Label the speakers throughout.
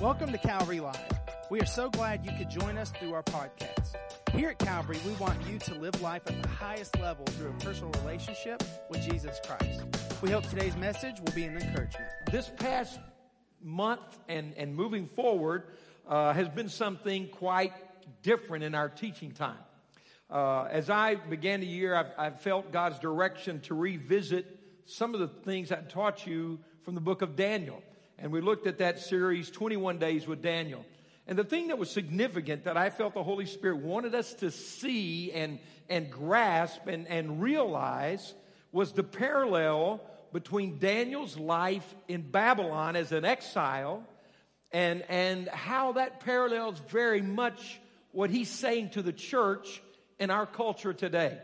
Speaker 1: Welcome to Calvary Live. We are so glad you could join us through our podcast. Here at Calvary, we want you to live life at the highest level through a personal relationship with Jesus Christ. We hope today's message will be an encouragement.
Speaker 2: This past month and, and moving forward uh, has been something quite different in our teaching time. Uh, as I began the year, I've, I've felt God's direction to revisit some of the things I taught you from the book of Daniel. And we looked at that series, 21 Days with Daniel. And the thing that was significant that I felt the Holy Spirit wanted us to see and, and grasp and, and realize was the parallel between Daniel's life in Babylon as an exile and, and how that parallels very much what he's saying to the church in our culture today.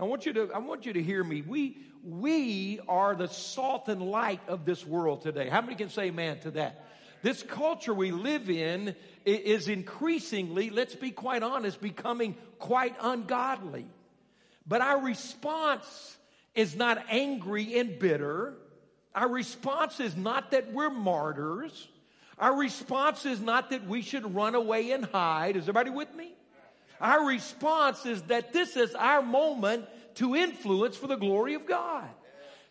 Speaker 2: I want you to, I want you to hear me. We, we are the salt and light of this world today. How many can say amen to that? This culture we live in is increasingly, let's be quite honest, becoming quite ungodly. But our response is not angry and bitter. Our response is not that we're martyrs. Our response is not that we should run away and hide. Is everybody with me? Our response is that this is our moment to influence for the glory of God.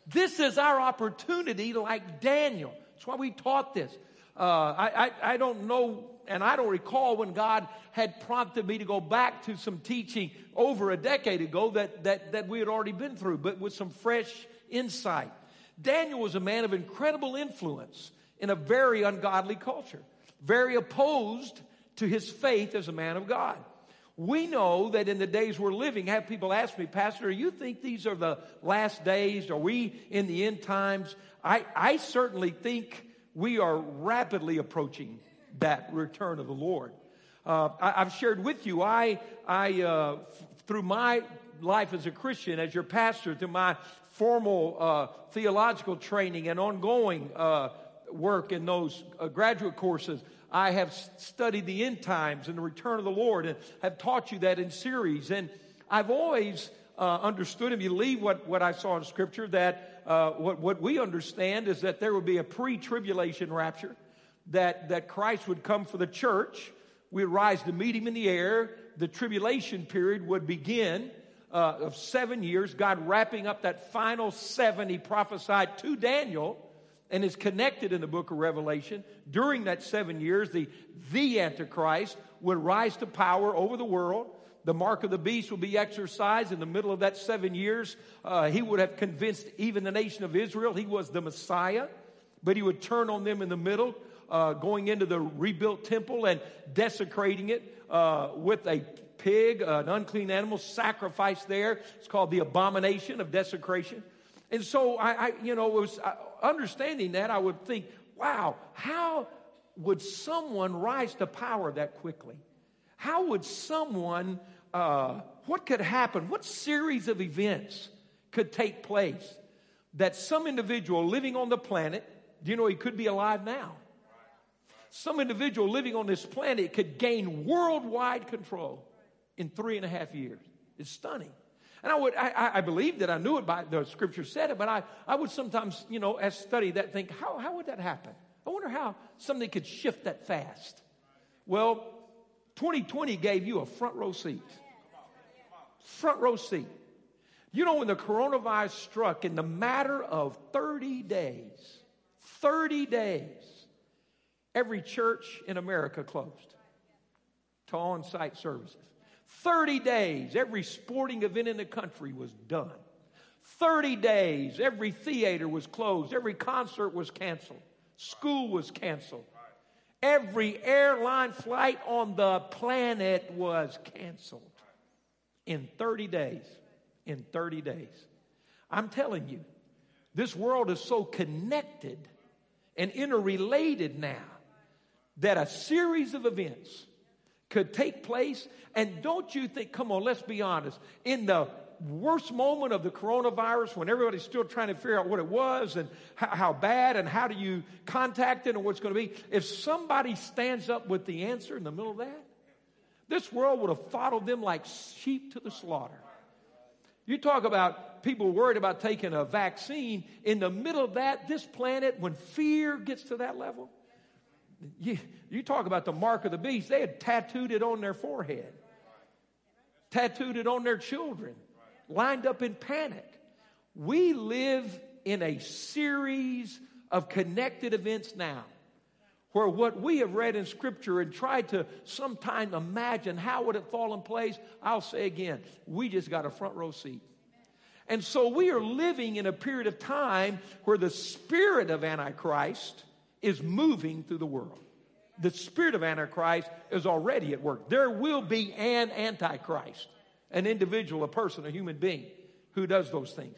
Speaker 2: This is our opportunity like Daniel. That's why we taught this. Uh, I, I, I don't know, and I don't recall when God had prompted me to go back to some teaching over a decade ago that, that, that we had already been through, but with some fresh insight. Daniel was a man of incredible influence in a very ungodly culture, very opposed to his faith as a man of God. We know that in the days we're living, have people ask me, Pastor, you think these are the last days? Are we in the end times? I, I certainly think we are rapidly approaching that return of the Lord. Uh, I, have shared with you, I, I uh, f- through my life as a Christian, as your pastor, through my formal uh, theological training and ongoing uh, work in those uh, graduate courses, I have studied the end times and the return of the Lord and have taught you that in series. And I've always uh, understood and believed what, what I saw in Scripture that uh, what, what we understand is that there would be a pre tribulation rapture, that, that Christ would come for the church. We'd rise to meet him in the air. The tribulation period would begin. Uh, of seven years, God wrapping up that final seven he prophesied to Daniel and is connected in the book of Revelation. During that seven years, the, the Antichrist would rise to power over the world. The mark of the beast would be exercised in the middle of that seven years. Uh, he would have convinced even the nation of Israel he was the Messiah, but he would turn on them in the middle, uh, going into the rebuilt temple and desecrating it uh, with a pig, an unclean animal, sacrificed there. It's called the abomination of desecration. And so I, I you know, was uh, understanding that, I would think, wow, how would someone rise to power that quickly? How would someone, uh, what could happen? What series of events could take place that some individual living on the planet, do you know he could be alive now? Some individual living on this planet could gain worldwide control in three and a half years. It's stunning. And I would, I, I believed that I knew it by the scripture said it, but I, I would sometimes, you know, as study that, think, how, how would that happen? I wonder how something could shift that fast. Well, 2020 gave you a front row seat. Front row seat. You know, when the coronavirus struck, in the matter of 30 days, 30 days, every church in America closed to on site services. 30 days, every sporting event in the country was done. 30 days, every theater was closed, every concert was canceled, school was canceled, every airline flight on the planet was canceled. In 30 days, in 30 days. I'm telling you, this world is so connected and interrelated now that a series of events could take place. And don't you think, come on, let's be honest, in the worst moment of the coronavirus when everybody's still trying to figure out what it was and how, bad and how do you contact it and what's going to be, if somebody stands up with the answer in the middle of that, this world would have followed them like sheep to the slaughter. You talk about people worried about taking a vaccine. In the middle of that, this planet, when fear gets to that level, You, you talk about the mark of the beast, they had tattooed it on their forehead, tattooed it on their children, lined up in panic. We live in a series of connected events now where what we have read in scripture and tried to sometime imagine how would it fall in place i'll say again we just got a front row seat. And so we are living in a period of time where the spirit of antichrist is moving through the world. The spirit of antichrist is already at work. There will be an antichrist an individual a person a human being who does those things.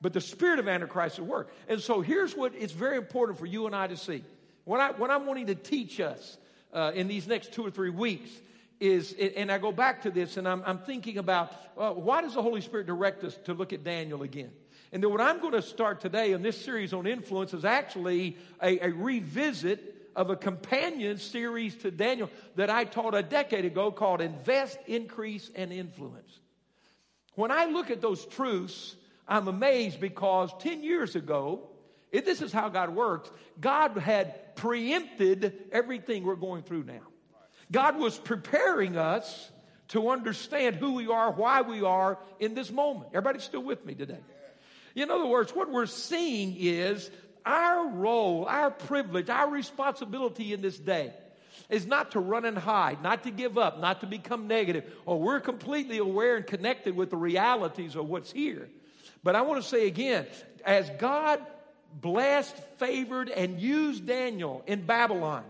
Speaker 2: But the spirit of antichrist is at work. And so here's what it's very important for you and i to see. What, I, what I'm wanting to teach us uh, in these next two or three weeks is, and I go back to this and I'm, I'm thinking about uh, why does the Holy Spirit direct us to look at Daniel again? And then what I'm going to start today in this series on influence is actually a, a revisit of a companion series to Daniel that I taught a decade ago called Invest, Increase, and Influence. When I look at those truths, I'm amazed because 10 years ago, if this is how God works. God had preempted everything we're going through now. God was preparing us to understand who we are, why we are in this moment. Everybody still with me today? In other words, what we're seeing is our role, our privilege, our responsibility in this day is not to run and hide, not to give up, not to become negative. Or oh, we're completely aware and connected with the realities of what's here. But I want to say again, as God blessed, favored, and used Daniel in Babylon.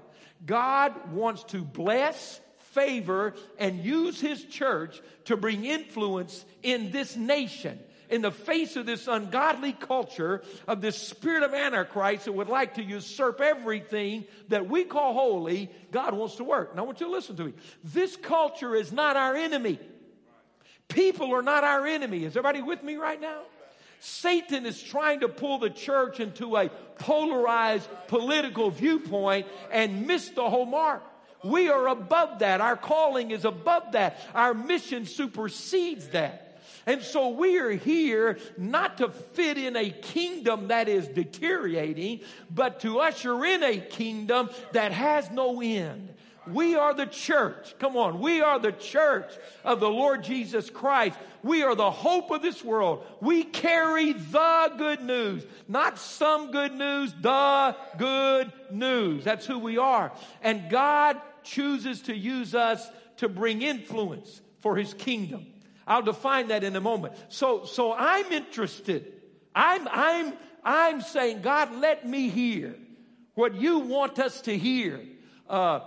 Speaker 2: God wants to bless, favor, and use his church to bring influence in this nation. In the face of this ungodly culture of this spirit of Antichrist that would like to usurp everything that we call holy, God wants to work. Now I want you to listen to me. This culture is not our enemy. People are not our enemy. Is everybody with me right now? Satan is trying to pull the church into a polarized political viewpoint and miss the whole mark. We are above that. Our calling is above that. Our mission supersedes that. And so we are here not to fit in a kingdom that is deteriorating, but to usher in a kingdom that has no end. We are the church. Come on. We are the church of the Lord Jesus Christ. We are the hope of this world. We carry the good news, not some good news, the good news. That's who we are. And God chooses to use us to bring influence for his kingdom. I'll define that in a moment. So, so I'm interested. I'm, I'm, I'm saying, God, let me hear what you want us to hear. Uh,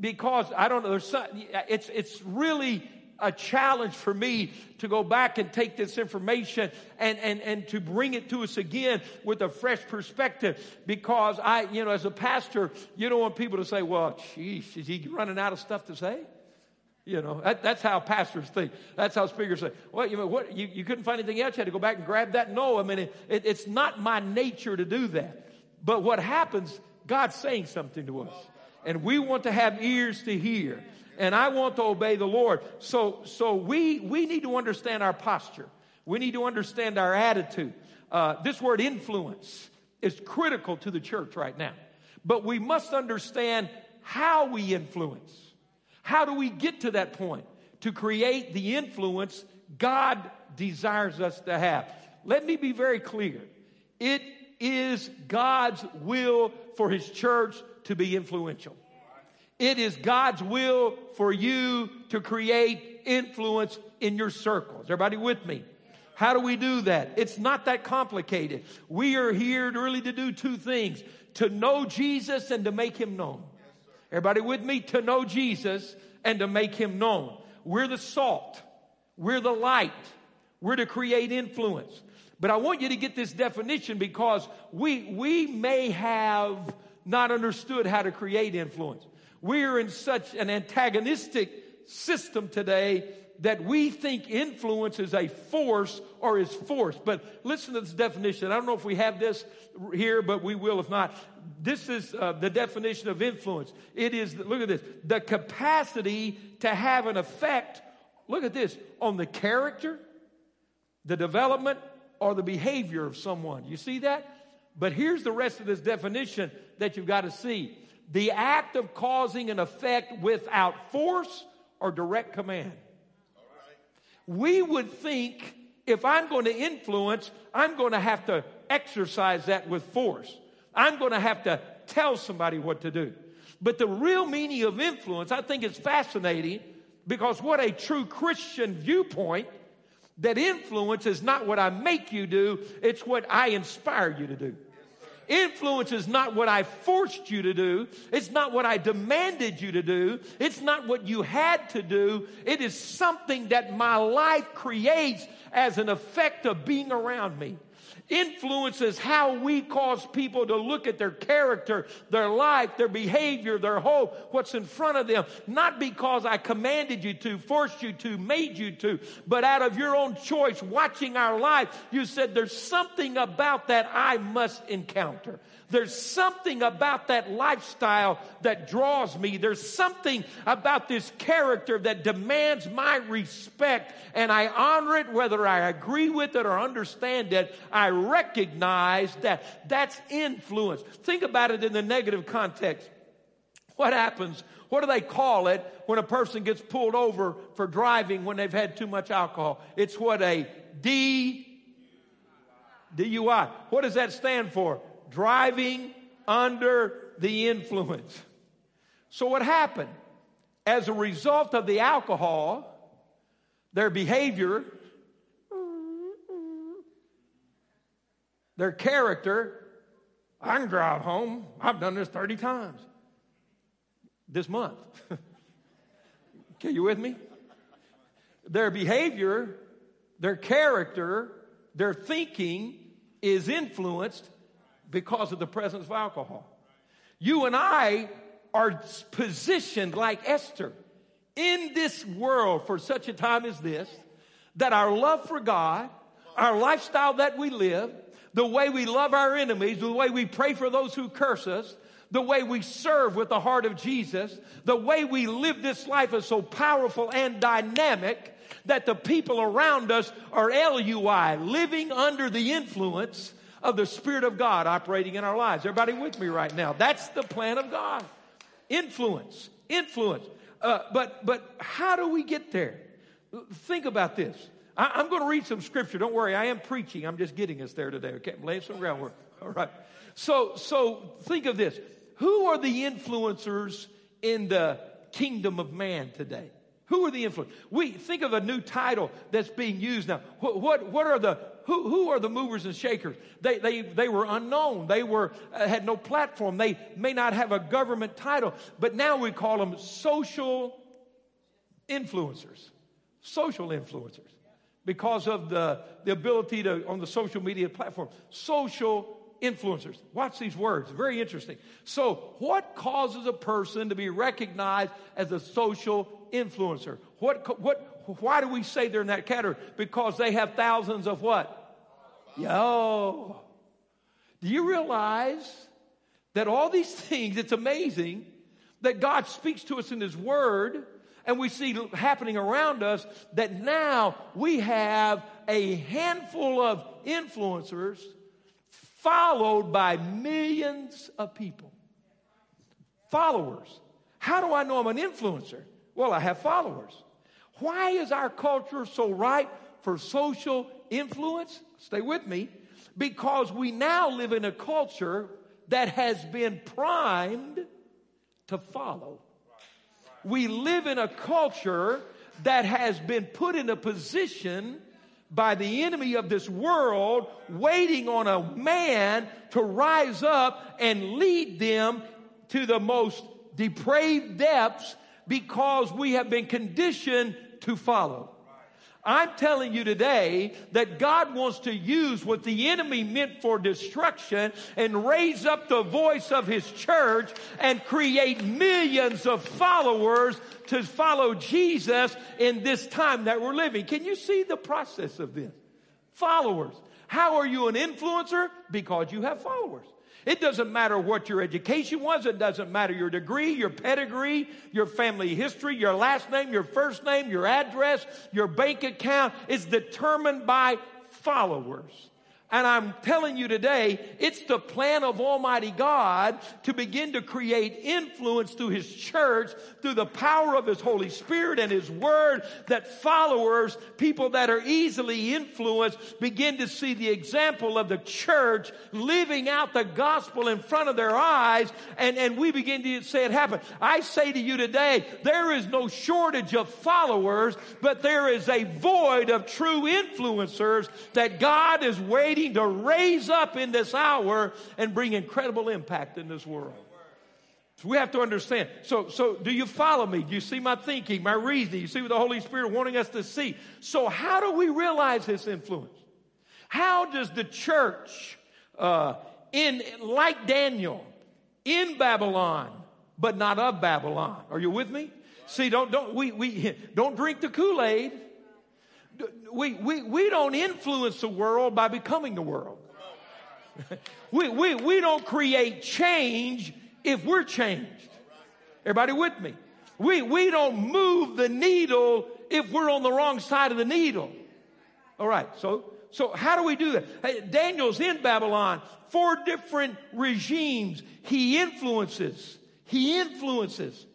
Speaker 2: because I don't know, there's some, it's, it's really a challenge for me to go back and take this information and, and, and to bring it to us again with a fresh perspective. Because I, you know, as a pastor, you don't want people to say, well, sheesh, is he running out of stuff to say? You know, that, that's how pastors think. That's how speakers say. Well, you know, what, you, you couldn't find anything else. You had to go back and grab that. No, I mean, it, it, it's not my nature to do that. But what happens, God's saying something to us and we want to have ears to hear and I want to obey the Lord. So, so we, we need to understand our posture. We need to understand our attitude. Uh, this word influence is critical to the church right now. But we must understand how we influence. How do we get to that point to create the influence God desires us to have? Let me be very clear. It is God's will for His church to be influential. It is God's will for you to create influence in your circles. Everybody with me? How do we do that? It's not that complicated. We are here really to do two things to know Jesus and to make him known. Everybody with me? To know Jesus and to make him known. We're the salt, we're the light, we're to create influence. But I want you to get this definition because we, we may have not understood how to create influence. We're in such an antagonistic system today that we think influence is a force or is force. But listen to this definition. I don't know if we have this here, but we will if not. This is uh, the definition of influence. It is, look at this, the capacity to have an effect, look at this, on the character, the development, or the behavior of someone. You see that? But here's the rest of this definition that you've got to see the act of causing an effect without force or direct command. We would think if I'm going to influence, I'm going to have to exercise that with force. I'm going to have to tell somebody what to do. But the real meaning of influence, I think is fascinating because what a true Christian viewpoint that influence is not what I make you do, it's what I inspire you to do. Influence is not what I forced you to do. It's not what I demanded you to do. It's not what you had to do. It is something that my life creates as an effect of being around me influences how we cause people to look at their character, their life, their behavior, their hope, what's in front of them. Not because I commanded you to, forced you to, made you to, but out of your own choice, watching our life, you said, there's something about that I must encounter. There's something about that lifestyle that draws me. There's something about this character that demands my respect and I honor it whether I agree with it or understand it. I recognize that that's influence. Think about it in the negative context. What happens? What do they call it when a person gets pulled over for driving when they've had too much alcohol? It's what a D DUI. What does that stand for? driving under the influence. So, what happened? As a result of the alcohol, their behavior, their character, I can drive home. I've done this 30 times this month. okay, you with me? Their behavior, their character, their thinking is influenced because of the presence of alcohol. You and I are positioned like Esther in this world for such a time as this that our love for God, our lifestyle that we live, the way we love our enemies, the way we pray for those who curse us, the way we serve with the heart of Jesus, the way we live this life is so powerful and dynamic that the people around us are LUI, living under the influence of the Spirit of God operating in our lives. Everybody with me right now? That's the plan of God. Influence, influence. Uh, but but how do we get there? Think about this. I, am going to read some scripture. Don't worry, I am preaching. I'm just getting us there today. Okay, I'm laying some groundwork. All right. So so think of this. Who are the influencers in the kingdom of man today? Who are the influencers? We think of a new title that's being used now. What, what, what are the who, who are the movers and shakers? They, they, they were unknown. They were, uh, had no platform. They may not have a government title, but now we call them social influencers. Social influencers. Because of the, the ability to, on the social media platform, social influencers. Watch these words, very interesting. So, what causes a person to be recognized as a social influencer? What, what, why do we say they're in that category? Because they have thousands of what? Yo. Do you realize that all these things, it's amazing that God speaks to us in His Word and we see happening around us that now we have a handful of influencers followed by millions of people. Followers. How do I know I'm an influencer? Well, I have followers. Why is our culture so ripe for social influence? Stay with me. Because we now live in a culture that has been primed to follow. We live in a culture that has been put in a position by the enemy of this world, waiting on a man to rise up and lead them to the most depraved depths because we have been conditioned to follow. I'm telling you today that God wants to use what the enemy meant for destruction and raise up the voice of his church and create millions of followers to follow Jesus in this time that we're living. Can you see the process of this? Followers. How are you an influencer? Because you have followers. It doesn't matter what your education was. It doesn't matter your degree, your pedigree, your family history, your last name, your first name, your address, your bank account is determined by followers. And I'm telling you today, it's the plan of Almighty God to begin to create influence through His church, through the power of His Holy Spirit and His Word, that followers, people that are easily influenced, begin to see the example of the church living out the gospel in front of their eyes, and, and we begin to say it happen. I say to you today, there is no shortage of followers, but there is a void of true influencers that God is waiting to raise up in this hour and bring incredible impact in this world. So we have to understand. So, so do you follow me? Do you see my thinking, my reasoning? You see what the Holy Spirit wanting us to see? So how do we realize His influence? How does the church, uh, in like Daniel, in Babylon, but not of Babylon? Are you with me? See, don't don't we we don't drink the Kool Aid we, we, we don't influence the world by becoming the world. we, we, we don't create change if we're changed. Everybody with me? We, we don't move the needle if we're on the wrong side of the needle. All right, so, so how do we do that? Hey, Daniel's in Babylon, four different regimes he influences. He influences.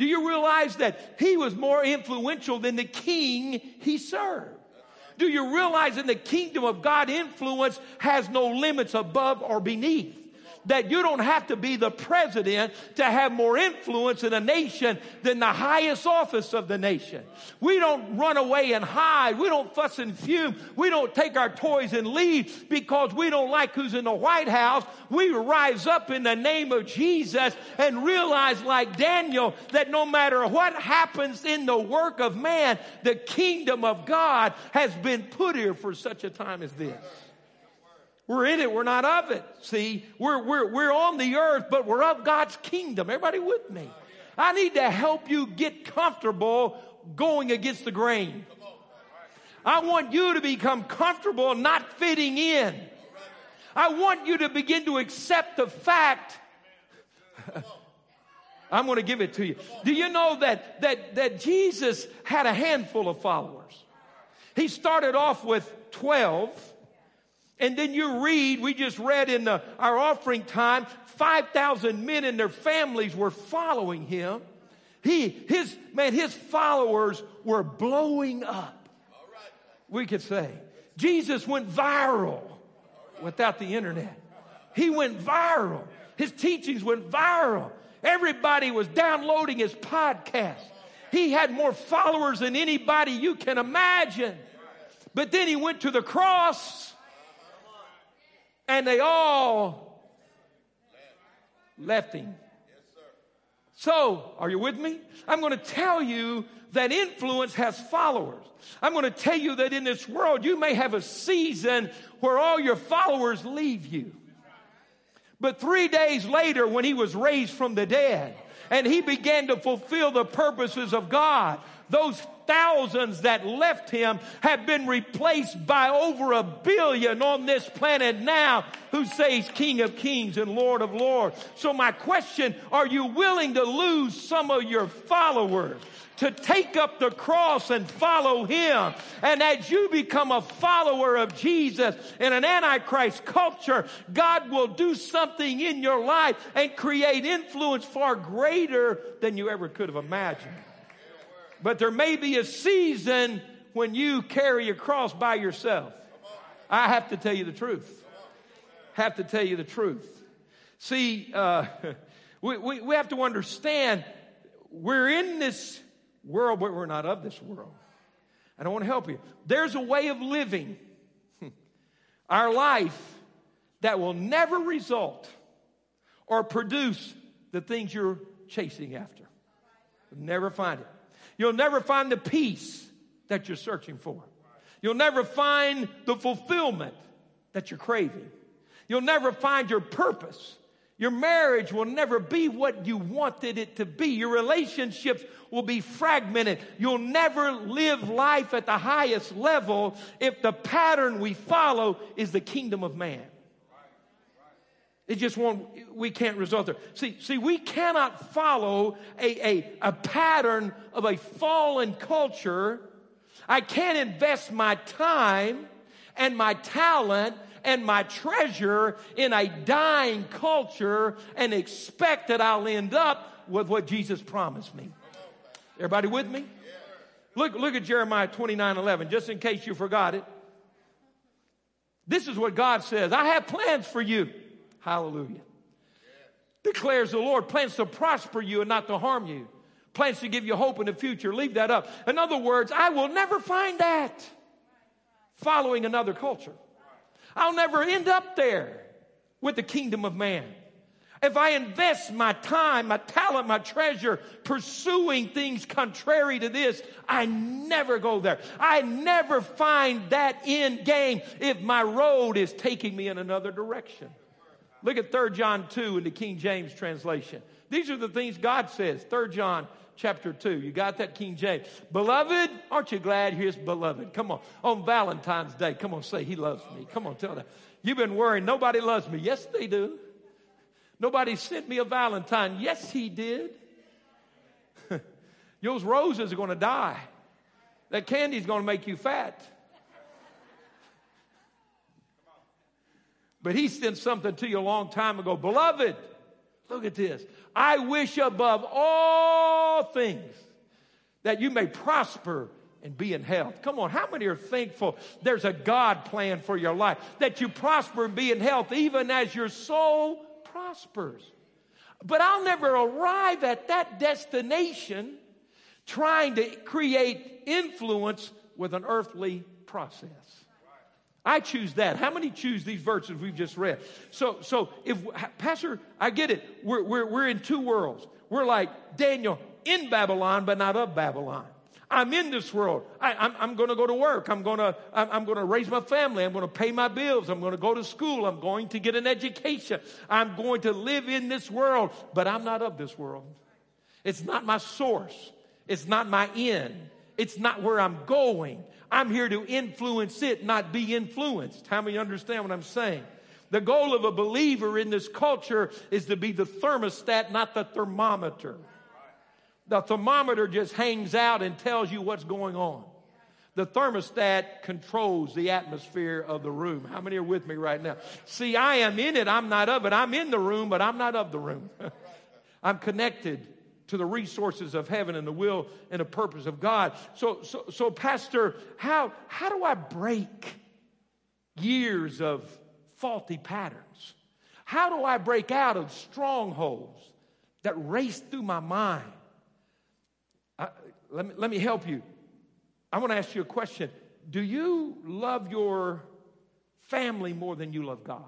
Speaker 2: Do you realize that he was more influential than the king he served? Do you realize in the kingdom of God, influence has no limits above or beneath? That you don't have to be the president to have more influence in a nation than the highest office of the nation. We don't run away and hide. We don't fuss and fume. We don't take our toys and leave because we don't like who's in the White House. We rise up in the name of Jesus and realize like Daniel that no matter what happens in the work of man, the kingdom of God has been put here for such a time as this. We're in it, we're not of it. See, we're, we're, we're on the earth, but we're of God's kingdom. Everybody with me? I need to help you get comfortable going against the grain. I want you to become comfortable not fitting in. I want you to begin to accept the fact. I'm going to give it to you. Do you know that, that, that Jesus had a handful of followers? He started off with 12 and then you read, we just read in the, our offering time, 5,000 men and their families were following him. He, his, man, his followers were blowing up. We could say. Jesus went viral without the internet. He went viral. His teachings went viral. Everybody was downloading his podcast. He had more followers than anybody you can imagine. But then he went to the cross and they all left him. So, are you with me? I'm going to tell you that influence has followers. I'm going to tell you that in this world, you may have a season where all your followers leave you. But three days later, when he was raised from the dead and he began to fulfill the purposes of God, those thousands that left him have been replaced by over a billion on this planet now who says King of Kings and Lord of Lords. So my question, are you willing to lose some of your followers? to take up the cross and follow him. And as you become a follower of Jesus in an antichrist culture, God will do something in your life and create influence far greater than you ever could have imagined. But there may be a season when you carry a cross by yourself. I have to tell you the truth. Have to tell you the truth. See, uh, we, we, we have to understand we're in this world, but we're not of this world. I don't want to help you. There's a way of living our life that will never result or produce the things you're chasing after. Never find it. You'll never find the peace that you're searching for. You'll never find the fulfillment that you're craving. You'll never find your purpose. Your marriage will never be what you wanted it to be. Your relationships will be fragmented. You'll never live life at the highest level if the pattern we follow is the kingdom of man. It just won't, we can't result there. See, see, we cannot follow a, a, a pattern of a fallen culture. I can't invest my time and my talent and my treasure in a dying culture and expect that I'll end up with what Jesus promised me. Everybody with me? Look, look at Jeremiah 29 11, just in case you forgot it. This is what God says I have plans for you. Hallelujah. Declares the Lord plans to prosper you and not to harm you, plans to give you hope in the future. Leave that up. In other words, I will never find that following another culture. I'll never end up there with the kingdom of man. If I invest my time, my talent, my treasure pursuing things contrary to this, I never go there. I never find that end game if my road is taking me in another direction. Look at 3 John 2 in the King James translation. These are the things God says. 3 John chapter 2. You got that, King James? Beloved, aren't you glad here's beloved? Come on. On Valentine's Day, come on, say, He loves me. Come on, tell that. You've been worrying, nobody loves me. Yes, they do. Nobody sent me a Valentine. Yes, he did. Those roses are going to die. That candy's going to make you fat. But he sent something to you a long time ago. Beloved, look at this. I wish above all things that you may prosper and be in health. Come on, how many are thankful there's a God plan for your life? That you prosper and be in health even as your soul prospers. But I'll never arrive at that destination trying to create influence with an earthly process. I choose that. How many choose these verses we've just read? So, so if Pastor, I get it. We're, we're, we're in two worlds. We're like Daniel in Babylon, but not of Babylon. I'm in this world. I, am going to go to work. I'm going to I'm, I'm going to raise my family. I'm going to pay my bills. I'm going to go to school. I'm going to get an education. I'm going to live in this world, but I'm not of this world. It's not my source. It's not my end. It's not where I'm going. I'm here to influence it, not be influenced. How many understand what I'm saying? The goal of a believer in this culture is to be the thermostat, not the thermometer. The thermometer just hangs out and tells you what's going on. The thermostat controls the atmosphere of the room. How many are with me right now? See, I am in it. I'm not of it. I'm in the room, but I'm not of the room. I'm connected to the resources of heaven and the will and the purpose of God. So, so, so Pastor, how, how do I break years of faulty patterns? How do I break out of strongholds that race through my mind? let, me, let me help you. I want to ask you a question. Do you love your family more than you love God?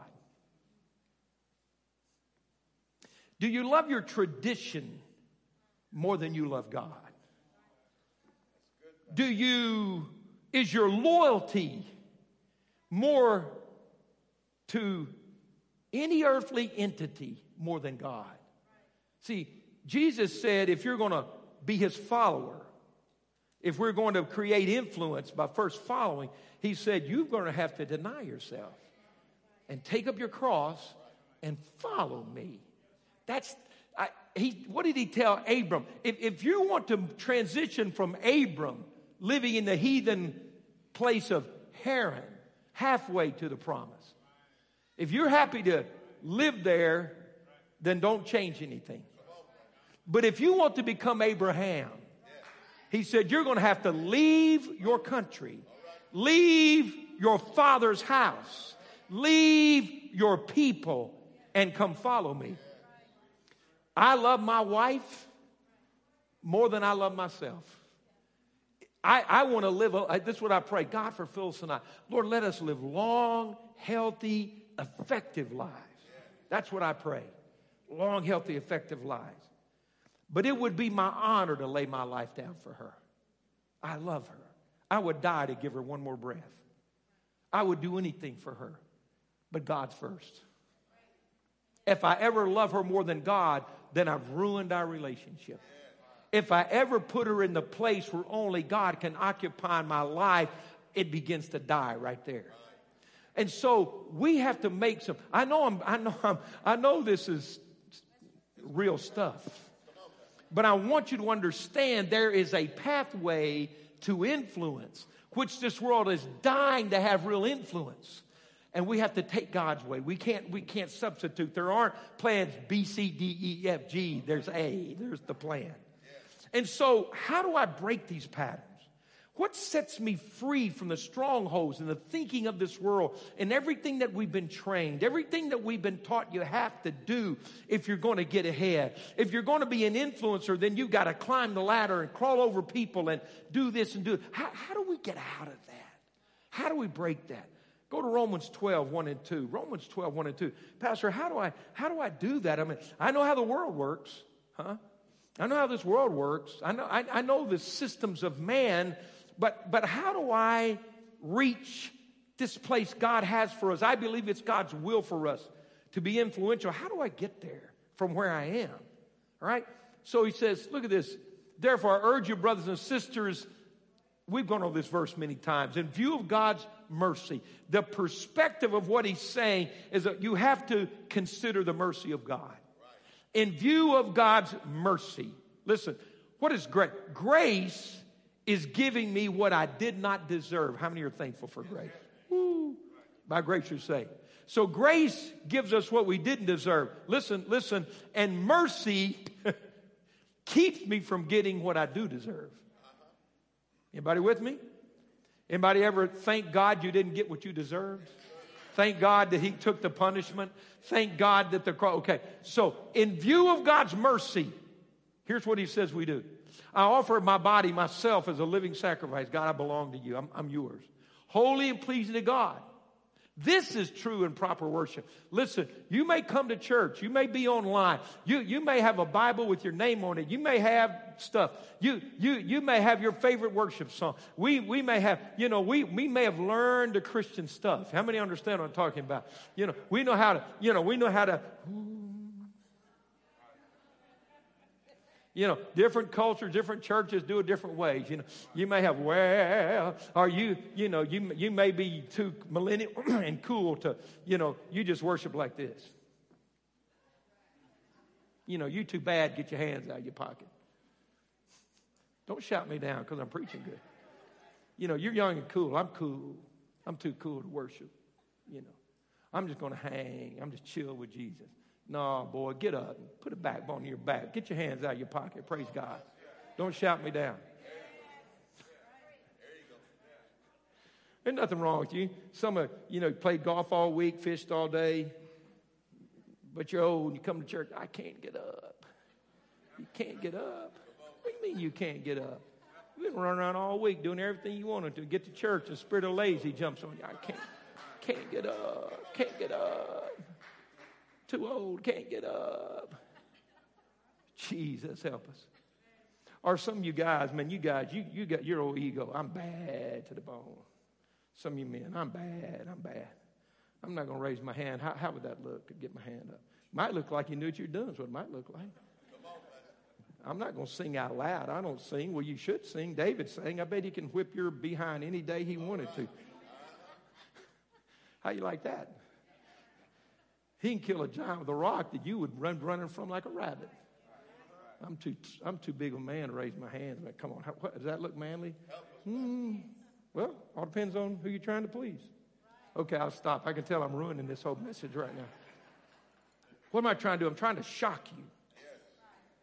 Speaker 2: Do you love your tradition more than you love God? Do you, is your loyalty more to any earthly entity more than God? See, Jesus said if you're going to be his follower, if we're going to create influence by first following, he said, You're going to have to deny yourself and take up your cross and follow me. That's, I, he, what did he tell Abram? If, if you want to transition from Abram living in the heathen place of Haran, halfway to the promise, if you're happy to live there, then don't change anything. But if you want to become Abraham, he said, You're going to have to leave your country, leave your father's house, leave your people, and come follow me. I love my wife more than I love myself. I, I want to live, a, this is what I pray God Phyllis and I. Lord, let us live long, healthy, effective lives. That's what I pray. Long, healthy, effective lives. But it would be my honor to lay my life down for her. I love her. I would die to give her one more breath. I would do anything for her, but God's first. If I ever love her more than God, then I've ruined our relationship. If I ever put her in the place where only God can occupy my life, it begins to die right there. And so we have to make some. I know I'm. I know I'm. I know this is real stuff. But I want you to understand there is a pathway to influence, which this world is dying to have real influence. And we have to take God's way. We can't, we can't substitute. There aren't plans B, C, D, E, F, G. There's A. There's the plan. And so, how do I break these patterns? What sets me free from the strongholds and the thinking of this world and everything that we've been trained, everything that we've been taught you have to do if you're going to get ahead? If you're going to be an influencer, then you've got to climb the ladder and crawl over people and do this and do it. How, how do we get out of that? How do we break that? Go to Romans 12, 1 and 2. Romans 12, 1 and 2. Pastor, how do I how do I do that? I mean, I know how the world works, huh? I know how this world works. I know I, I know the systems of man but, but how do I reach this place God has for us? I believe it's God's will for us to be influential. How do I get there from where I am? All right? So he says, look at this. Therefore, I urge you, brothers and sisters, we've gone over this verse many times. In view of God's mercy, the perspective of what he's saying is that you have to consider the mercy of God. In view of God's mercy, listen, what is grace? Grace is giving me what I did not deserve. How many are thankful for grace? Woo. By grace you're saved. So grace gives us what we didn't deserve. Listen, listen. And mercy keeps me from getting what I do deserve. Anybody with me? Anybody ever thank God you didn't get what you deserved? Thank God that He took the punishment. Thank God that the cross. Okay, so in view of God's mercy, here's what He says we do I offer my body, myself, as a living sacrifice. God, I belong to you. I'm, I'm yours. Holy and pleasing to God. This is true and proper worship. Listen, you may come to church. You may be online. You, you may have a Bible with your name on it. You may have stuff. You, you, you may have your favorite worship song. We, we may have, you know, we, we may have learned the Christian stuff. How many understand what I'm talking about? You know, we know how to, you know, we know how to, You know, different cultures, different churches do it different ways. You know, you may have well, or you, you know, you you may be too millennial and cool to, you know, you just worship like this. You know, you too bad. Get your hands out of your pocket. Don't shout me down because I'm preaching good. You know, you're young and cool. I'm cool. I'm too cool to worship. You know, I'm just going to hang. I'm just chill with Jesus. No, boy, get up. Put a backbone in your back. Get your hands out of your pocket. Praise God. Don't shout me down. There's nothing wrong with you. Some of you know played golf all week, fished all day, but you're old and you come to church. I can't get up. You can't get up. What do you mean you can't get up? You've been running around all week doing everything you wanted to. Get to church, the spirit of lazy jumps on you. I can't, can't get up. Can't get up. Too old, can't get up. Jesus, help us. Or some of you guys, man, you guys, you, you got your old ego. I'm bad to the bone. Some of you men, I'm bad, I'm bad. I'm not going to raise my hand. How, how would that look to get my hand up? Might look like you knew what you're doing, is what it might look like. I'm not going to sing out loud. I don't sing. Well, you should sing. David sang. I bet he can whip your behind any day he wanted to. How you like that? He can kill a giant with a rock that you would run running from like a rabbit. I'm too, I'm too big a man to raise my hands. Man, come on, how, what, does that look manly? Mm, well, all depends on who you're trying to please. Okay, I'll stop. I can tell I'm ruining this whole message right now. What am I trying to do? I'm trying to shock you.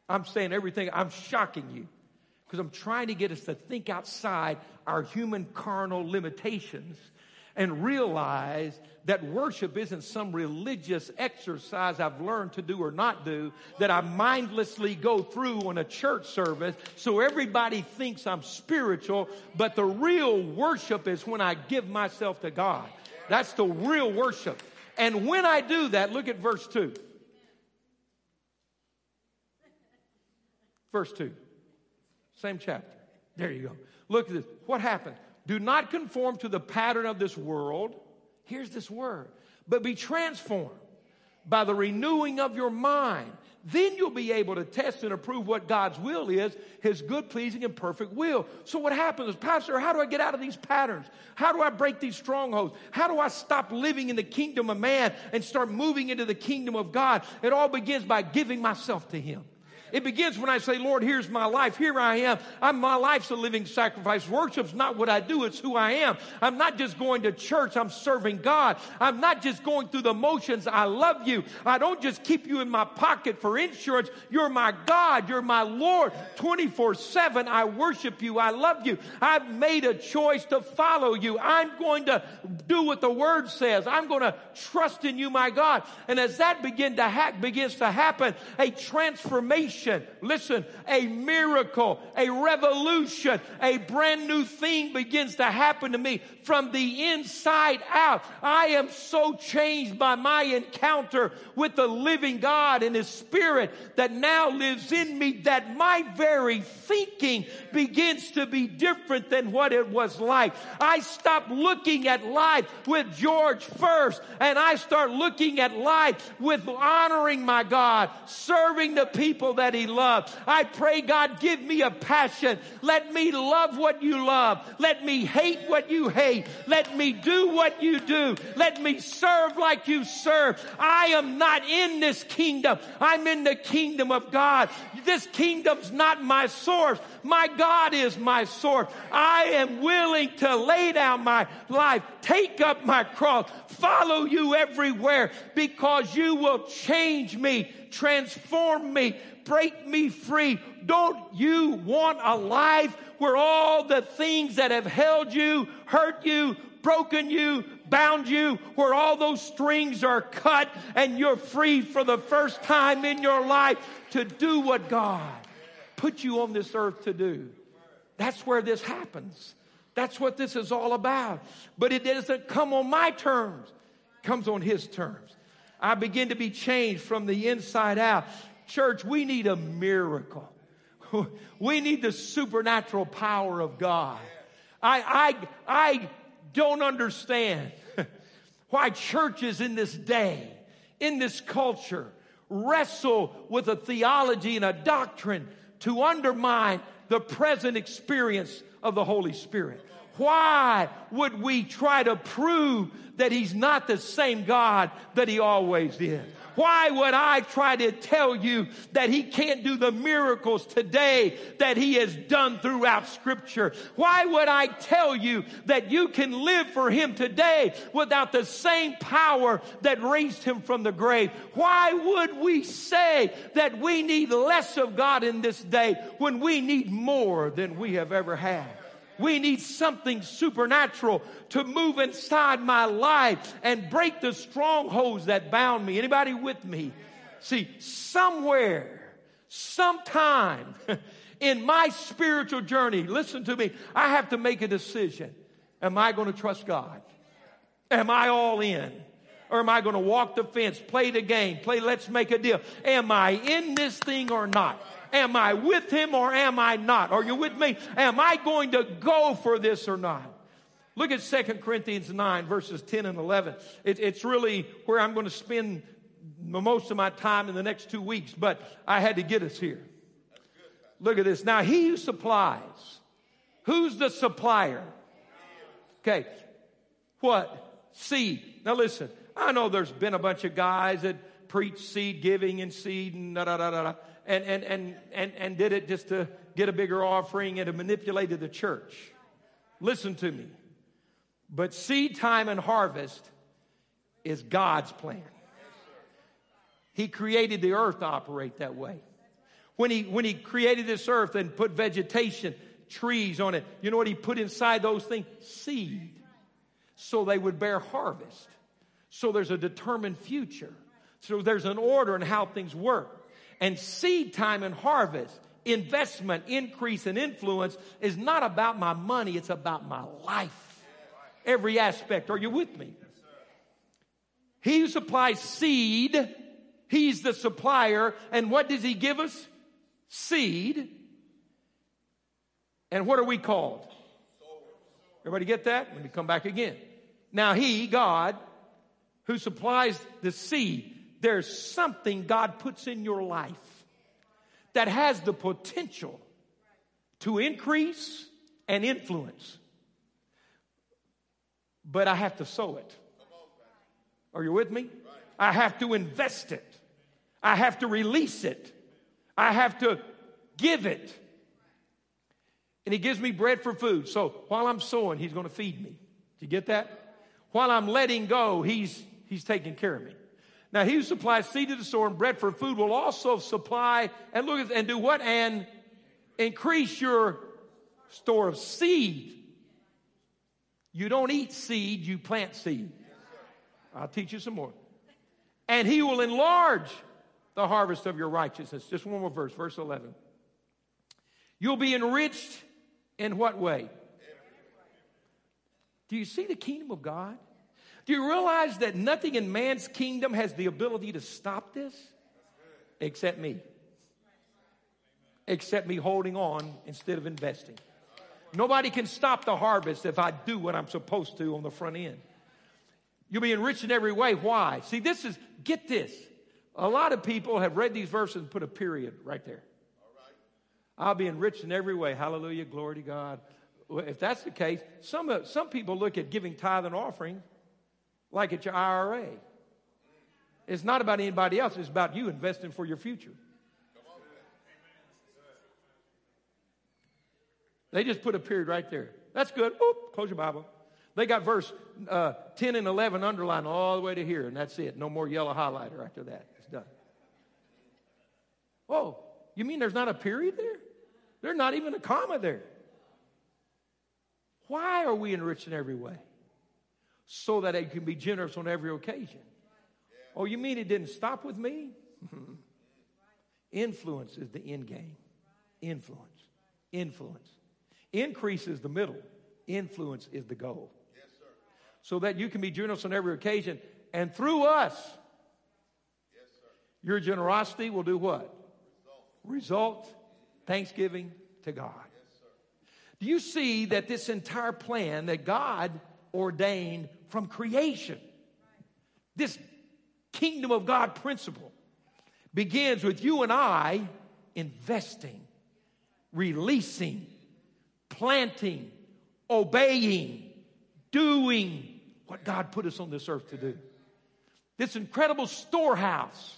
Speaker 2: I'm saying everything. I'm shocking you because I'm trying to get us to think outside our human carnal limitations and realize that worship isn't some religious exercise I've learned to do or not do that I mindlessly go through on a church service so everybody thinks I'm spiritual, but the real worship is when I give myself to God. That's the real worship. And when I do that, look at verse 2. Verse 2. Same chapter. There you go. Look at this. What happened? Do not conform to the pattern of this world. Here's this word, but be transformed by the renewing of your mind. Then you'll be able to test and approve what God's will is, His good, pleasing, and perfect will. So what happens is, Pastor, how do I get out of these patterns? How do I break these strongholds? How do I stop living in the kingdom of man and start moving into the kingdom of God? It all begins by giving myself to Him. It begins when I say, Lord, here's my life. Here I am. I'm, my life's a living sacrifice. Worship's not what I do, it's who I am. I'm not just going to church, I'm serving God. I'm not just going through the motions. I love you. I don't just keep you in my pocket for insurance. You're my God. You're my Lord. 24 7, I worship you. I love you. I've made a choice to follow you. I'm going to do what the word says. I'm going to trust in you, my God. And as that begin to ha- begins to happen, a transformation, listen, a miracle, a revolution, a brand new thing begins to happen to me from the inside out. I am so changed by my encounter with the living God and His Spirit that now lives in me that my very thinking begins to be different than what it was like. I stop looking at life with George first and I start looking at life with honoring my God, serving the people that He loves. I pray, God, give me a passion. Let me love what you love. Let me hate what you hate. Let me do what you do. Let me serve like you serve. I am not in this kingdom. I'm in the kingdom of God. This kingdom's not my source. My God is my source. I am willing to lay down my life, take up my cross, follow you everywhere because you will change me, transform me, break me free. Don't you want a life where all the things that have held you, hurt you, broken you, bound you, where all those strings are cut and you're free for the first time in your life to do what God put you on this earth to do. That's where this happens. That's what this is all about. But it doesn't come on my terms. It comes on his terms. I begin to be changed from the inside out. Church, we need a miracle. We need the supernatural power of God. I, I, I don't understand why churches in this day, in this culture, wrestle with a theology and a doctrine to undermine the present experience of the Holy Spirit. Why would we try to prove that He's not the same God that He always is? Why would I try to tell you that he can't do the miracles today that he has done throughout scripture? Why would I tell you that you can live for him today without the same power that raised him from the grave? Why would we say that we need less of God in this day when we need more than we have ever had? We need something supernatural to move inside my life and break the strongholds that bound me. Anybody with me? See, somewhere, sometime in my spiritual journey, listen to me, I have to make a decision. Am I going to trust God? Am I all in? Or am I going to walk the fence, play the game, play let's make a deal? Am I in this thing or not? Am I with him or am I not? Are you with me? Am I going to go for this or not? Look at 2 Corinthians 9, verses 10 and 11. It, it's really where I'm going to spend most of my time in the next two weeks, but I had to get us here. Look at this. Now, he who supplies, who's the supplier? Okay, what? Seed. Now, listen, I know there's been a bunch of guys that preach seed giving and seed and da da da da and, and, and, and, and did it just to get a bigger offering and to manipulated the church. Listen to me. But seed time and harvest is God's plan. He created the earth to operate that way. When he, when he created this earth and put vegetation, trees on it, you know what he put inside those things? Seed. So they would bear harvest. So there's a determined future. So there's an order in how things work. And seed time and harvest, investment, increase, and influence is not about my money, it's about my life. Every aspect. Are you with me? He who supplies seed, he's the supplier. And what does he give us? Seed. And what are we called? Everybody get that? Let me come back again. Now, he, God, who supplies the seed, there's something God puts in your life that has the potential to increase and influence. But I have to sow it. Are you with me? I have to invest it. I have to release it. I have to give it. And he gives me bread for food. So while I'm sowing, he's going to feed me. Do you get that? While I'm letting go, he's, he's taking care of me. Now he who supplies seed to the sower and bread for food will also supply and look at and do what? And increase your store of seed. You don't eat seed, you plant seed. I'll teach you some more. And he will enlarge the harvest of your righteousness. Just one more verse, verse 11. You'll be enriched in what way? Do you see the kingdom of God? Do you realize that nothing in man's kingdom has the ability to stop this? Except me. Except me holding on instead of investing. Nobody can stop the harvest if I do what I'm supposed to on the front end. You'll be enriched in every way. Why? See, this is, get this. A lot of people have read these verses and put a period right there. I'll be enriched in every way. Hallelujah. Glory to God. If that's the case, some, uh, some people look at giving tithe and offering like it's your IRA. It's not about anybody else, it's about you investing for your future. They just put a period right there. That's good. Oop, close your Bible. They got verse uh, 10 and 11 underlined all the way to here, and that's it. No more yellow highlighter after that. It's done. Oh, you mean there's not a period there? There's not even a comma there. Why are we enriched in every way? So that it can be generous on every occasion. Oh, you mean it didn't stop with me? Influence is the end game. Influence. Influence. Increase is the middle. Influence is the goal. Yes, so that you can be generous on every occasion. And through us, your generosity will do what? Result thanksgiving to God. Do you see that this entire plan that God ordained from creation, this kingdom of God principle, begins with you and I investing, releasing, planting, obeying, doing what God put us on this earth to do. This incredible storehouse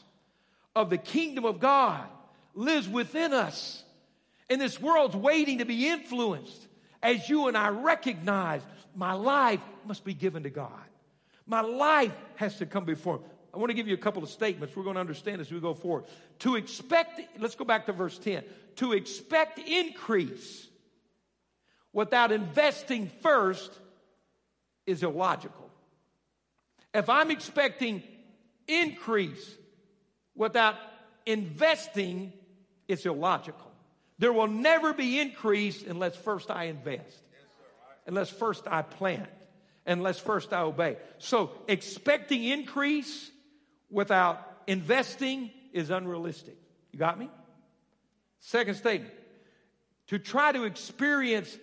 Speaker 2: of the kingdom of God lives within us and this world's waiting to be influenced as you and I recognize my life must be given to God. My life has to come before Him. I want to give you a couple of statements we're going to understand as we go forward. To expect, let's go back to verse 10. To expect increase without investing first is illogical. If I'm expecting increase without investing, it's illogical. There will never be increase unless first I invest, unless first I plant, unless first I obey. So expecting increase without investing is unrealistic. You got me? Second statement. To try to experience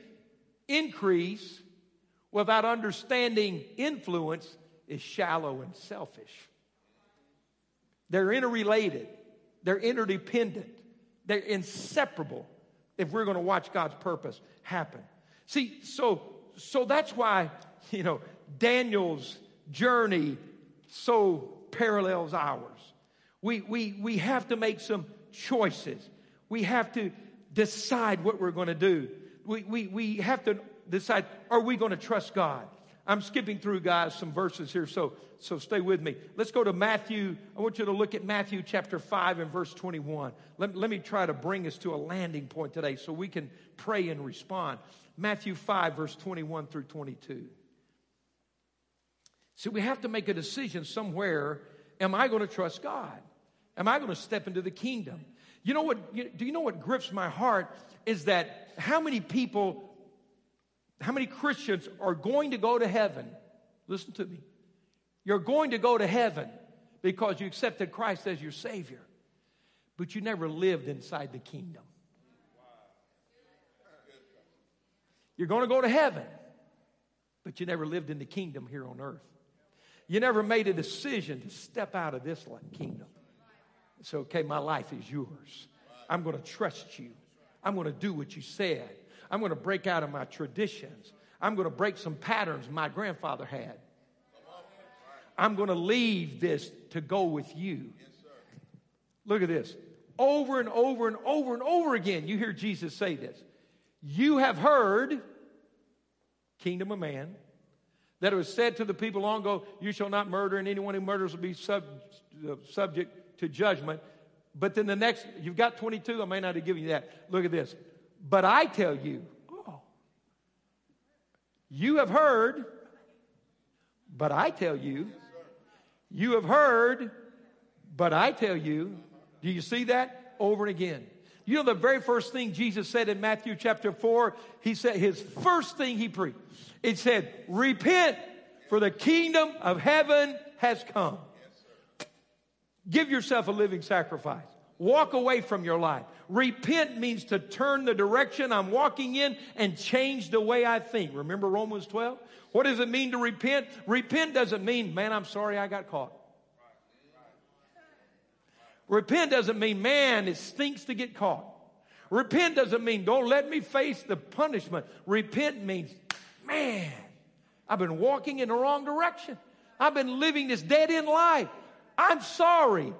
Speaker 2: increase without understanding influence is shallow and selfish. They're interrelated, they're interdependent. They're inseparable if we're going to watch God's purpose happen. See, so so that's why, you know, Daniel's journey so parallels ours. We we we have to make some choices. We have to decide what we're going to do. We we we have to decide are we going to trust God? I'm skipping through, guys, some verses here, so, so stay with me. Let's go to Matthew. I want you to look at Matthew chapter 5 and verse 21. Let, let me try to bring us to a landing point today so we can pray and respond. Matthew 5, verse 21 through 22. See, we have to make a decision somewhere. Am I going to trust God? Am I going to step into the kingdom? You know what? Do you know what grips my heart? Is that how many people how many Christians are going to go to heaven? Listen to me. You're going to go to heaven because you accepted Christ as your Savior, but you never lived inside the kingdom. You're going to go to heaven, but you never lived in the kingdom here on earth. You never made a decision to step out of this kingdom. So, okay, my life is yours. I'm going to trust you. I'm going to do what you said. I'm going to break out of my traditions. I'm going to break some patterns my grandfather had. I'm going to leave this to go with you. Look at this. Over and over and over and over again, you hear Jesus say this. You have heard, kingdom of man, that it was said to the people long ago, You shall not murder, and anyone who murders will be sub, uh, subject to judgment. But then the next, you've got 22, I may not have given you that. Look at this. But I tell you, oh, you have heard, but I tell you, you have heard, but I tell you. Do you see that? Over and again. You know the very first thing Jesus said in Matthew chapter 4? He said his first thing he preached. It said, repent for the kingdom of heaven has come. Give yourself a living sacrifice. Walk away from your life. Repent means to turn the direction I'm walking in and change the way I think. Remember Romans 12? What does it mean to repent? Repent doesn't mean, man, I'm sorry I got caught. Repent doesn't mean, man, it stinks to get caught. Repent doesn't mean, don't let me face the punishment. Repent means, man, I've been walking in the wrong direction. I've been living this dead end life. I'm sorry.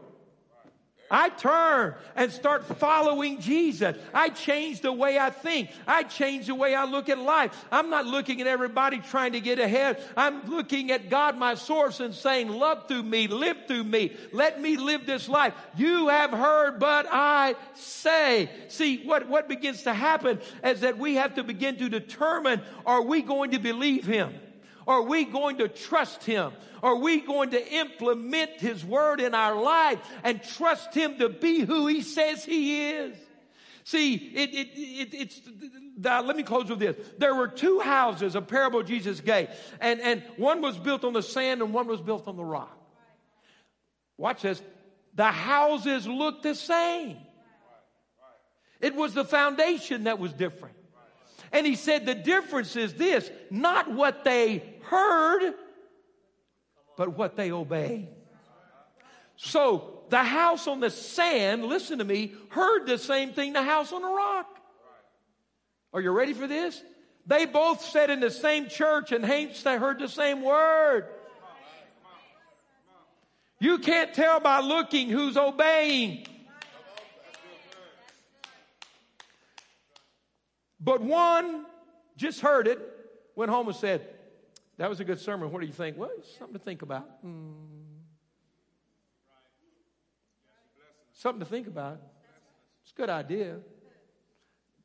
Speaker 2: I turn and start following Jesus. I change the way I think. I change the way I look at life. I'm not looking at everybody trying to get ahead. I'm looking at God, my source, and saying, Love through me, live through me. Let me live this life. You have heard, but I say. See, what, what begins to happen is that we have to begin to determine are we going to believe Him? Are we going to trust Him? Are we going to implement His Word in our life and trust Him to be who He says He is? See, it, it, it, it's, let me close with this. There were two houses, a parable Jesus gave, and, and one was built on the sand and one was built on the rock. Watch this. The houses looked the same. It was the foundation that was different. And he said the difference is this not what they heard, but what they obeyed. So the house on the sand, listen to me, heard the same thing the house on the rock. Are you ready for this? They both sat in the same church and hence they heard the same word. You can't tell by looking who's obeying. But one just heard it, went home and said, That was a good sermon. What do you think? Well, something to think about. Hmm. Something to think about. It's a good idea.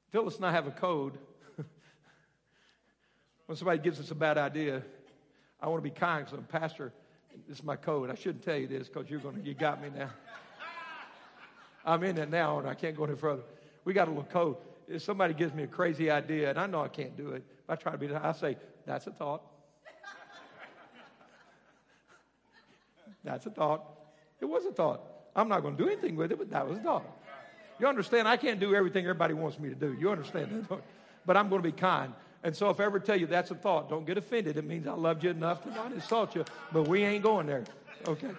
Speaker 2: Phyllis and I have a code. when somebody gives us a bad idea, I want to be kind because I'm pastor. This is my code. I shouldn't tell you this because you're going to, you got me now. I'm in it now and I can't go any further. We got a little code if somebody gives me a crazy idea and I know I can't do it, I try to be, I say, that's a thought. that's a thought. It was a thought. I'm not going to do anything with it, but that was a thought. You understand? I can't do everything everybody wants me to do. You understand that? But I'm going to be kind. And so if I ever tell you that's a thought, don't get offended. It means I loved you enough to not insult you, but we ain't going there. Okay?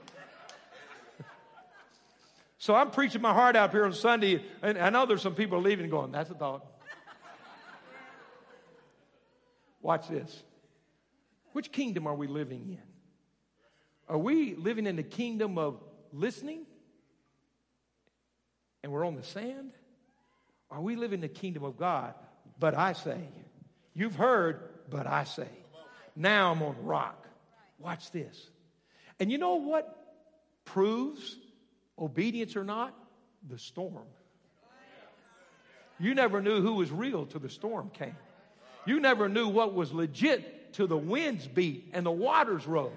Speaker 2: So I'm preaching my heart out here on Sunday, and I know there's some people leaving going, that's a thought. Watch this. Which kingdom are we living in? Are we living in the kingdom of listening and we're on the sand? Are we living in the kingdom of God? But I say, you've heard, but I say, now I'm on rock. Watch this. And you know what proves obedience or not, the storm. You never knew who was real till the storm came. You never knew what was legit till the winds beat and the waters rose.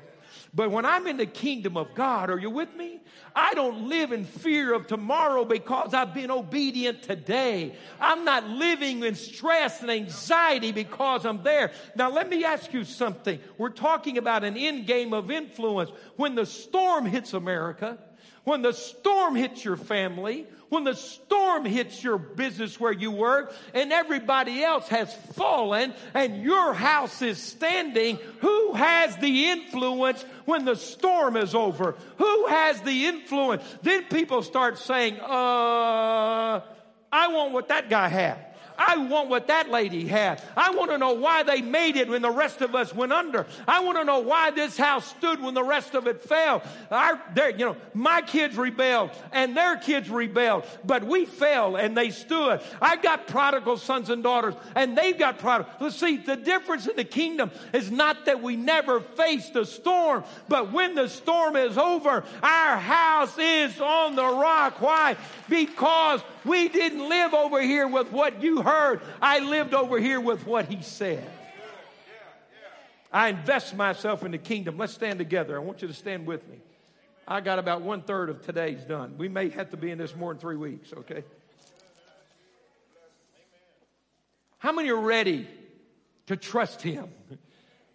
Speaker 2: But when I'm in the kingdom of God, are you with me? I don't live in fear of tomorrow because I've been obedient today. I'm not living in stress and anxiety because I'm there. Now, let me ask you something. We're talking about an end game of influence. When the storm hits America, when the storm hits your family, when the storm hits your business where you work and everybody else has fallen and your house is standing, who has the influence when the storm is over? Who has the influence? Then people start saying, uh, I want what that guy had. I want what that lady had. I want to know why they made it when the rest of us went under. I want to know why this house stood when the rest of it fell. Our, you know, my kids rebelled and their kids rebelled, but we fell and they stood. I've got prodigal sons and daughters and they've got prodigal. Let's see, the difference in the kingdom is not that we never faced a storm, but when the storm is over, our house is on the rock. Why? Because we didn't live over here with what you heard. I lived over here with what he said. I invest myself in the kingdom. Let's stand together. I want you to stand with me. I got about one third of today's done. We may have to be in this more than three weeks, okay? How many are ready to trust Him?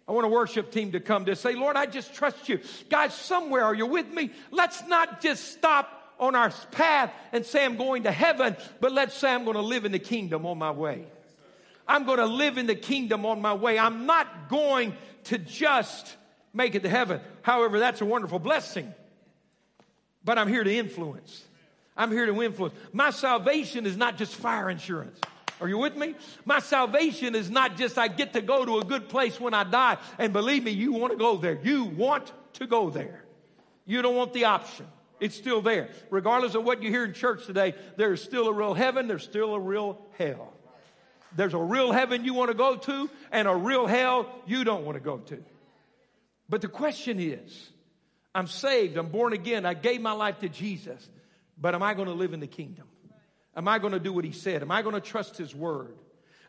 Speaker 2: I want a worship team to come to say, Lord, I just trust you. God, somewhere are you with me? Let's not just stop on our path and say I'm going to heaven, but let's say I'm going to live in the kingdom on my way. I'm going to live in the kingdom on my way. I'm not going to just make it to heaven. However, that's a wonderful blessing. But I'm here to influence. I'm here to influence. My salvation is not just fire insurance. Are you with me? My salvation is not just I get to go to a good place when I die. And believe me, you want to go there. You want to go there. You don't want the option. It's still there. Regardless of what you hear in church today, there's still a real heaven, there's still a real hell. There's a real heaven you want to go to, and a real hell you don't want to go to. But the question is I'm saved, I'm born again, I gave my life to Jesus, but am I going to live in the kingdom? Am I going to do what he said? Am I going to trust his word?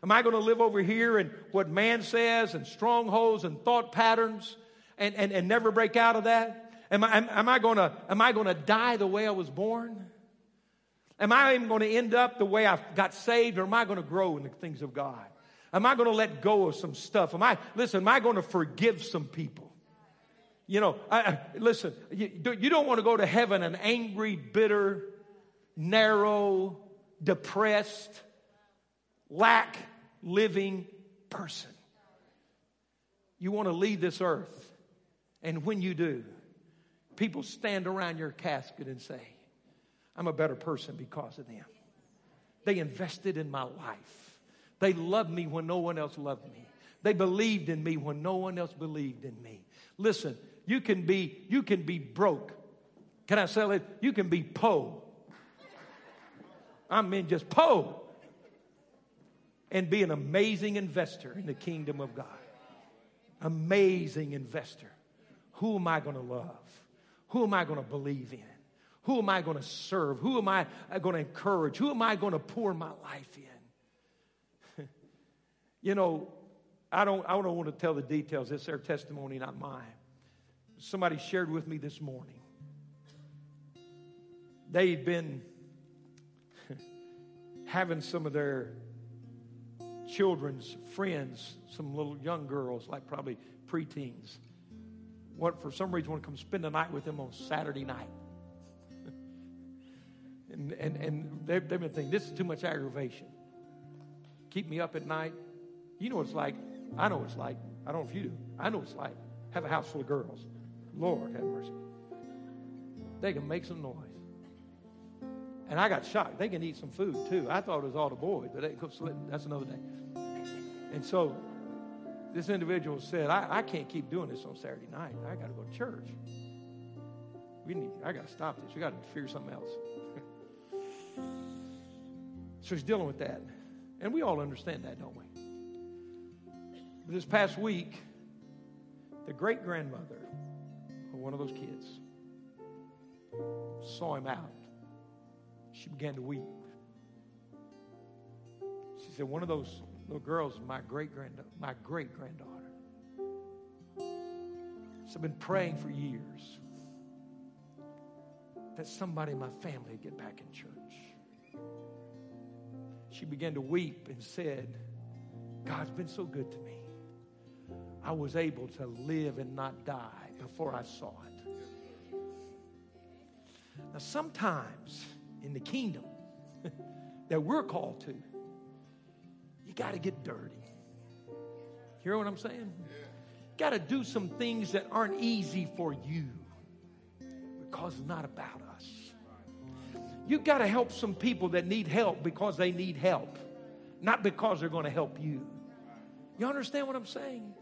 Speaker 2: Am I going to live over here in what man says and strongholds and thought patterns and, and, and never break out of that? Am I, am, am I going to die the way I was born? Am I even going to end up the way I got saved, or am I going to grow in the things of God? Am I going to let go of some stuff? Am I listen? Am I going to forgive some people? You know, I, I, listen. You, you don't want to go to heaven an angry, bitter, narrow, depressed, lack living person. You want to leave this earth, and when you do, people stand around your casket and say, I'm a better person because of them. They invested in my life. They loved me when no one else loved me. They believed in me when no one else believed in me. Listen, you can be you can be broke. Can I sell it? You can be po. I mean just po. And be an amazing investor in the kingdom of God. Amazing investor. Who am I going to love? Who am I going to believe in? Who am I going to serve? Who am I uh, going to encourage? Who am I going to pour my life in? you know, I don't, I don't want to tell the details. It's their testimony, not mine. Somebody shared with me this morning. They'd been having some of their children's friends, some little young girls, like probably preteens, what for some reason want to come spend the night with them on Saturday night. and and, and they've, they've been thinking, this is too much aggravation. Keep me up at night. You know what it's like. I know what it's like. I don't know if you do. I know what it's like. Have a house full of girls. Lord have mercy. They can make some noise. And I got shocked. They can eat some food too. I thought it was all the boys, but they, that's another day. And so this individual said, I, I can't keep doing this on Saturday night. I got to go to church. We need, I got to stop this. We got to figure something else. so he's dealing with that. And we all understand that, don't we? But this past week, the great grandmother of one of those kids saw him out. She began to weep. She said, One of those little girl's my great granddaughter, my great granddaughter. So I've been praying for years that somebody in my family would get back in church. She began to weep and said, God's been so good to me. I was able to live and not die before I saw it. Now, sometimes in the kingdom that we're called to, got to get dirty. Hear what I'm saying? Got to do some things that aren't easy for you because it's not about us. You got to help some people that need help because they need help, not because they're going to help you. You understand what I'm saying?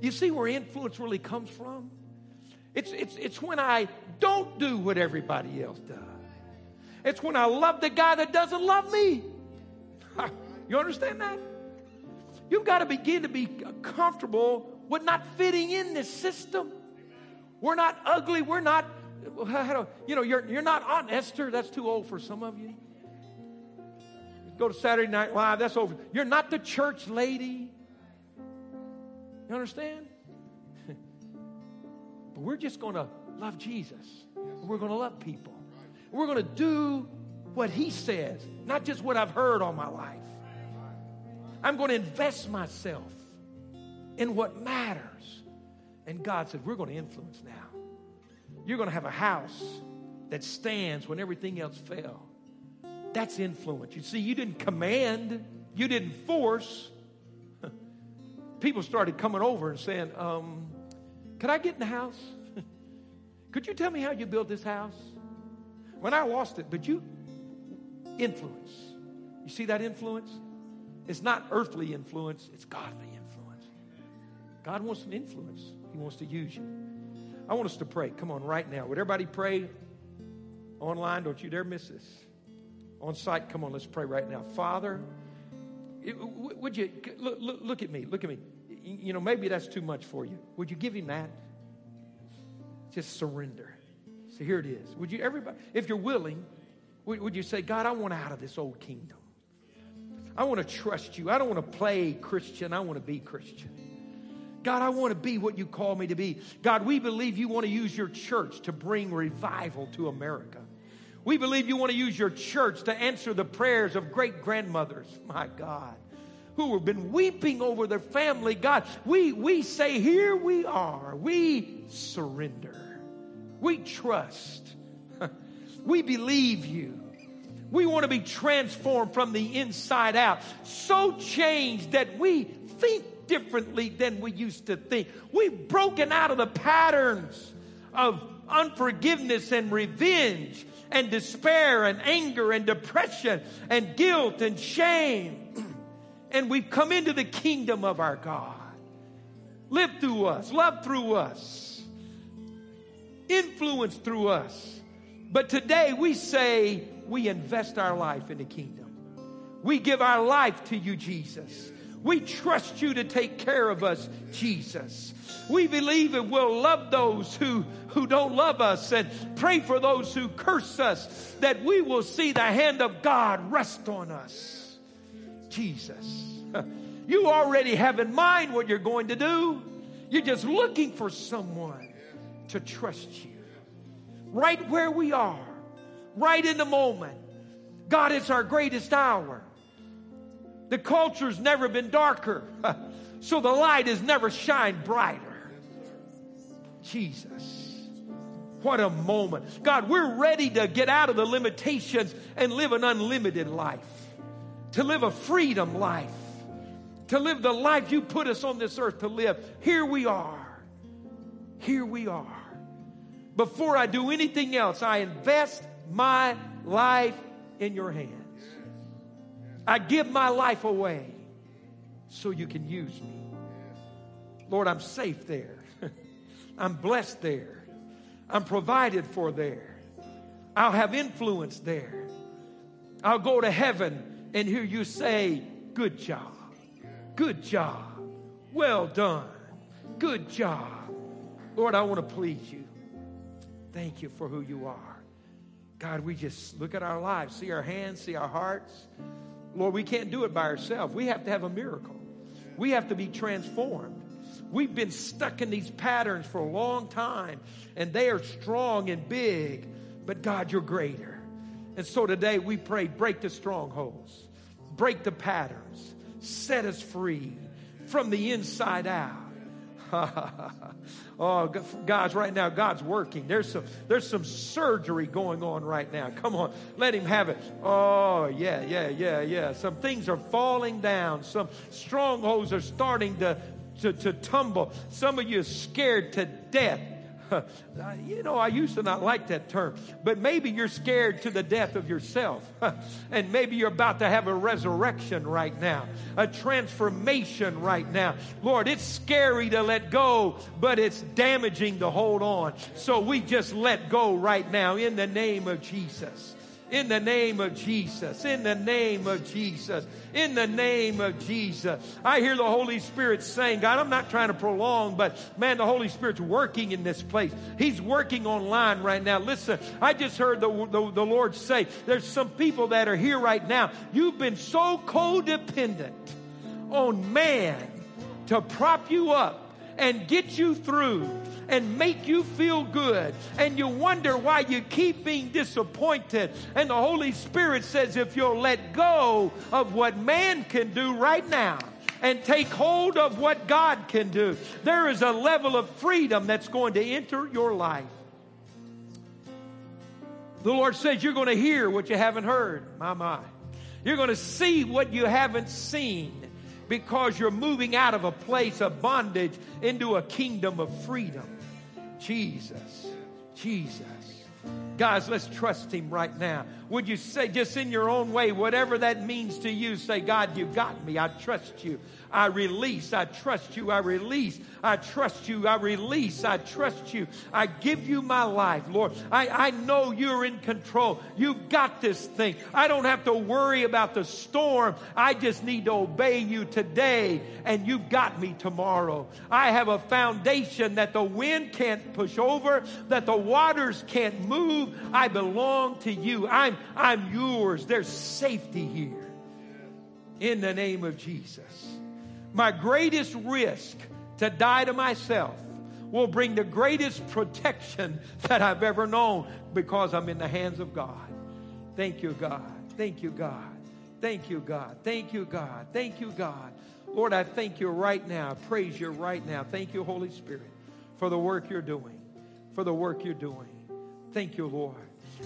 Speaker 2: You see where influence really comes from? It's, it's, it's when I don't do what everybody else does. It's when I love the guy that doesn't love me. You understand that? You've got to begin to be comfortable with not fitting in this system. We're not ugly. We're not, you know, you're, you're not Aunt Esther. That's too old for some of you. Go to Saturday Night Live. That's over. You're not the church lady. You understand? but we're just going to love Jesus. We're going to love people. We're going to do what He says, not just what I've heard all my life. I'm going to invest myself in what matters. And God said, We're going to influence now. You're going to have a house that stands when everything else fell. That's influence. You see, you didn't command, you didn't force. People started coming over and saying, um, Could I get in the house? Could you tell me how you built this house? When I lost it, but you influence. You see that influence? It's not earthly influence, it's godly influence. God wants some influence, He wants to use you. I want us to pray. Come on, right now. Would everybody pray online? Don't you dare miss this. On site, come on, let's pray right now. Father, would you look, look, at me? Look at me. You know, maybe that's too much for you. Would you give him that? Just surrender. So here it is. Would you, everybody, if you're willing, would you say, God, I want out of this old kingdom? I want to trust you. I don't want to play Christian. I want to be Christian. God, I want to be what you call me to be. God, we believe you want to use your church to bring revival to America. We believe you want to use your church to answer the prayers of great grandmothers, my God, who have been weeping over their family. God, we, we say, Here we are. We surrender. We trust. we believe you. We want to be transformed from the inside out, so changed that we think differently than we used to think. We've broken out of the patterns of unforgiveness and revenge and despair and anger and depression and guilt and shame. and we've come into the kingdom of our God. Live through us, love through us, influence through us. But today we say, we invest our life in the kingdom. We give our life to you, Jesus. We trust you to take care of us, Jesus. We believe and we'll love those who, who don't love us and pray for those who curse us, that we will see the hand of God rest on us. Jesus. You already have in mind what you're going to do. You're just looking for someone to trust you. Right where we are right in the moment. God, it's our greatest hour. The culture's never been darker, so the light has never shined brighter. Jesus. What a moment. God, we're ready to get out of the limitations and live an unlimited life, to live a freedom life, to live the life you put us on this earth to live. Here we are. Here we are. Before I do anything else, I invest my life in your hands. I give my life away so you can use me. Lord, I'm safe there. I'm blessed there. I'm provided for there. I'll have influence there. I'll go to heaven and hear you say, Good job. Good job. Well done. Good job. Lord, I want to please you. Thank you for who you are. God, we just look at our lives, see our hands, see our hearts. Lord, we can't do it by ourselves. We have to have a miracle. We have to be transformed. We've been stuck in these patterns for a long time, and they are strong and big, but God, you're greater. And so today we pray break the strongholds, break the patterns, set us free from the inside out. oh, guys, right now, God's working. There's some, there's some surgery going on right now. Come on, let Him have it. Oh, yeah, yeah, yeah, yeah. Some things are falling down. Some strongholds are starting to, to, to tumble. Some of you are scared to death you know, I used to not like that term, but maybe you're scared to the death of yourself. and maybe you're about to have a resurrection right now, a transformation right now. Lord, it's scary to let go, but it's damaging to hold on. So we just let go right now in the name of Jesus. In the name of Jesus. In the name of Jesus. In the name of Jesus. I hear the Holy Spirit saying, God, I'm not trying to prolong, but man, the Holy Spirit's working in this place. He's working online right now. Listen, I just heard the, the, the Lord say, there's some people that are here right now. You've been so codependent on man to prop you up and get you through and make you feel good. And you wonder why you keep being disappointed. And the Holy Spirit says, if you'll let go of what man can do right now, and take hold of what God can do. There is a level of freedom that's going to enter your life. The Lord says you're going to hear what you haven't heard. My, my. You're going to see what you haven't seen because you're moving out of a place of bondage into a kingdom of freedom. Jesus, Jesus. Guys, let's trust Him right now. Would you say, just in your own way, whatever that means to you, say, God, you got me. I trust you. I release. I trust you. I release. I trust you. I release. I trust you. I give you my life, Lord. I, I know you're in control. You've got this thing. I don't have to worry about the storm. I just need to obey you today, and you've got me tomorrow. I have a foundation that the wind can't push over, that the waters can't move. I belong to you. I'm, I'm yours. There's safety here. In the name of Jesus my greatest risk to die to myself will bring the greatest protection that I've ever known because I'm in the hands of God. Thank you, God. Thank you, God. Thank you, God. Thank you, God. Thank you, God. Lord, I thank you right now. I praise you right now. Thank you, Holy Spirit, for the work you're doing. For the work you're doing. Thank you, Lord.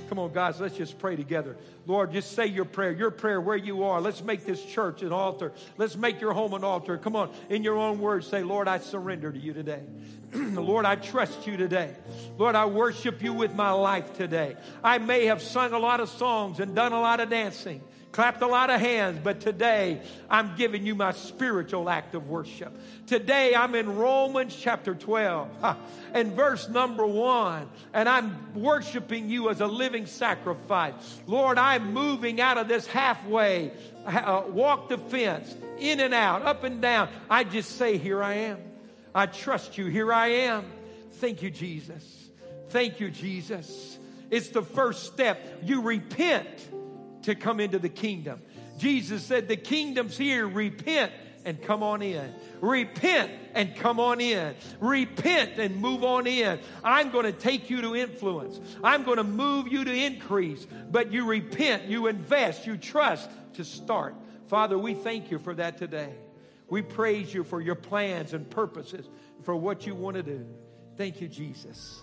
Speaker 2: Come on, guys, let's just pray together. Lord, just say your prayer, your prayer where you are. Let's make this church an altar. Let's make your home an altar. Come on, in your own words, say, Lord, I surrender to you today. Lord, I trust you today. Lord, I worship you with my life today. I may have sung a lot of songs and done a lot of dancing clapped a lot of hands, but today I'm giving you my spiritual act of worship. Today I'm in Romans chapter 12 and verse number one, and I'm worshiping you as a living sacrifice. Lord, I'm moving out of this halfway, uh, walk the fence, in and out, up and down. I just say, Here I am. I trust you. Here I am. Thank you, Jesus. Thank you, Jesus. It's the first step. You repent to come into the kingdom. Jesus said, The kingdom's here. Repent and come on in. Repent and come on in. Repent and move on in. I'm going to take you to influence. I'm going to move you to increase. But you repent, you invest, you trust to start. Father, we thank you for that today. We praise you for your plans and purposes, for what you want to do. Thank you, Jesus.